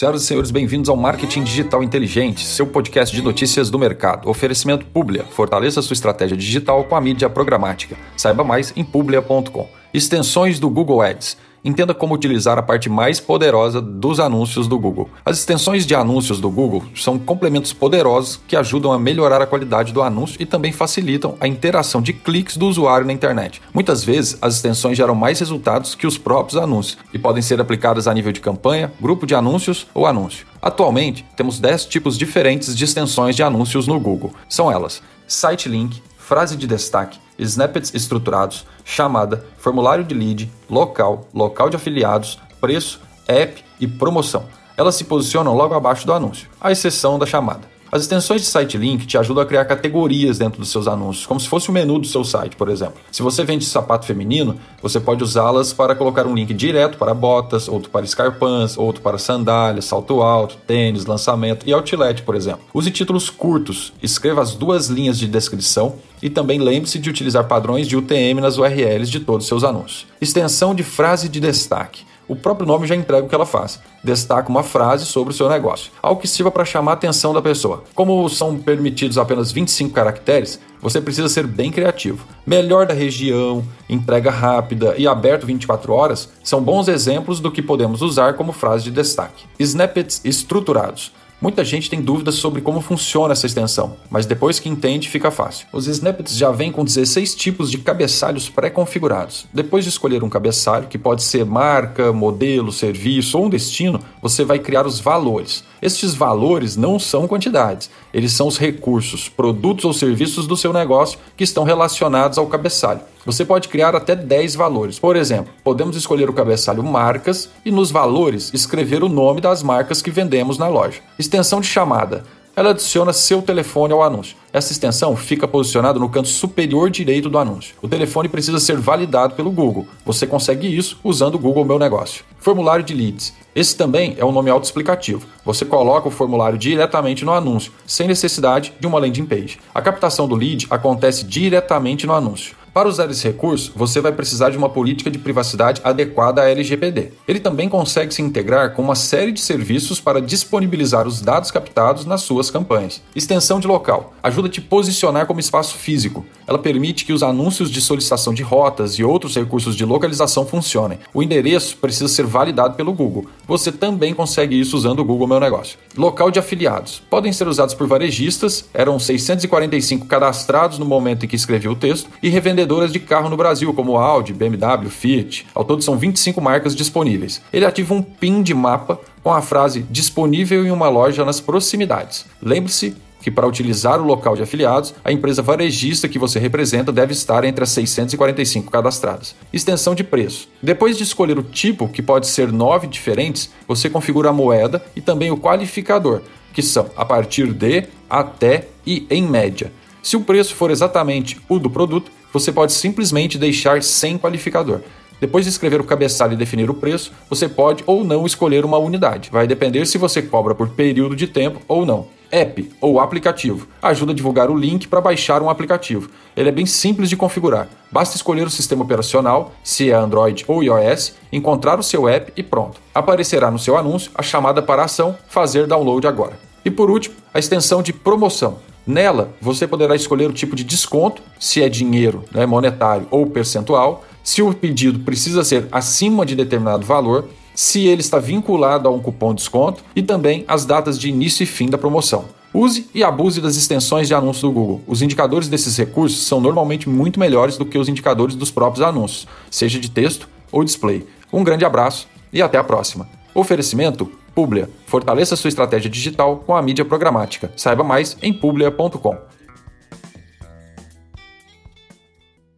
Senhoras e senhores, bem-vindos ao Marketing Digital Inteligente, seu podcast de notícias do mercado. Oferecimento Publia. Fortaleça sua estratégia digital com a mídia programática. Saiba mais em publia.com. Extensões do Google Ads entenda como utilizar a parte mais poderosa dos anúncios do Google. As extensões de anúncios do Google são complementos poderosos que ajudam a melhorar a qualidade do anúncio e também facilitam a interação de cliques do usuário na internet. Muitas vezes, as extensões geram mais resultados que os próprios anúncios e podem ser aplicadas a nível de campanha, grupo de anúncios ou anúncio. Atualmente, temos 10 tipos diferentes de extensões de anúncios no Google. São elas: Site Link, frase de destaque, snippets estruturados, chamada, formulário de lead, local, local de afiliados, preço, app e promoção. Elas se posicionam logo abaixo do anúncio, à exceção da chamada. As extensões de site link te ajudam a criar categorias dentro dos seus anúncios, como se fosse o menu do seu site, por exemplo. Se você vende sapato feminino, você pode usá-las para colocar um link direto para botas, outro para escarpãs, outro para sandálias, salto alto, tênis, lançamento e outlet, por exemplo. Use títulos curtos, escreva as duas linhas de descrição e também lembre-se de utilizar padrões de UTM nas URLs de todos os seus anúncios. Extensão de frase de destaque o próprio nome já entrega o que ela faz. Destaca uma frase sobre o seu negócio, algo que sirva para chamar a atenção da pessoa. Como são permitidos apenas 25 caracteres, você precisa ser bem criativo. Melhor da região, entrega rápida e aberto 24 horas são bons exemplos do que podemos usar como frase de destaque. Snippets estruturados Muita gente tem dúvidas sobre como funciona essa extensão, mas depois que entende fica fácil. Os snippets já vêm com 16 tipos de cabeçalhos pré-configurados. Depois de escolher um cabeçalho, que pode ser marca, modelo, serviço ou um destino, você vai criar os valores. Estes valores não são quantidades, eles são os recursos, produtos ou serviços do seu negócio que estão relacionados ao cabeçalho. Você pode criar até 10 valores. Por exemplo, podemos escolher o cabeçalho marcas e nos valores escrever o nome das marcas que vendemos na loja. Extensão de chamada ela adiciona seu telefone ao anúncio. Essa extensão fica posicionada no canto superior direito do anúncio. O telefone precisa ser validado pelo Google. Você consegue isso usando o Google Meu Negócio. Formulário de leads. Esse também é um nome autoexplicativo. Você coloca o formulário diretamente no anúncio, sem necessidade de uma landing page. A captação do lead acontece diretamente no anúncio. Para usar esse recurso, você vai precisar de uma política de privacidade adequada à LGPD. Ele também consegue se integrar com uma série de serviços para disponibilizar os dados captados nas suas campanhas. Extensão de local ajuda a te posicionar como espaço físico. Ela permite que os anúncios de solicitação de rotas e outros recursos de localização funcionem. O endereço precisa ser validado pelo Google. Você também consegue isso usando o Google Meu Negócio. Local de afiliados podem ser usados por varejistas, eram 645 cadastrados no momento em que escrevi o texto, e revendedores vendedoras de carro no Brasil, como Audi, BMW, Fiat. Ao todo são 25 marcas disponíveis. Ele ativa um PIN de mapa com a frase disponível em uma loja nas proximidades. Lembre-se que para utilizar o local de afiliados, a empresa varejista que você representa deve estar entre as 645 cadastradas. Extensão de preço. Depois de escolher o tipo, que pode ser nove diferentes, você configura a moeda e também o qualificador, que são a partir de, até e em média. Se o preço for exatamente o do produto, você pode simplesmente deixar sem qualificador. Depois de escrever o cabeçalho e definir o preço, você pode ou não escolher uma unidade. Vai depender se você cobra por período de tempo ou não. App ou aplicativo ajuda a divulgar o link para baixar um aplicativo. Ele é bem simples de configurar. Basta escolher o sistema operacional, se é Android ou iOS, encontrar o seu app e pronto. Aparecerá no seu anúncio a chamada para a ação Fazer download agora. E por último, a extensão de promoção. Nela, você poderá escolher o tipo de desconto, se é dinheiro, né, monetário ou percentual, se o pedido precisa ser acima de determinado valor, se ele está vinculado a um cupom de desconto e também as datas de início e fim da promoção. Use e abuse das extensões de anúncios do Google. Os indicadores desses recursos são normalmente muito melhores do que os indicadores dos próprios anúncios, seja de texto ou display. Um grande abraço e até a próxima. Oferecimento Publia. Fortaleça sua estratégia digital com a mídia programática. Saiba mais em publia.com.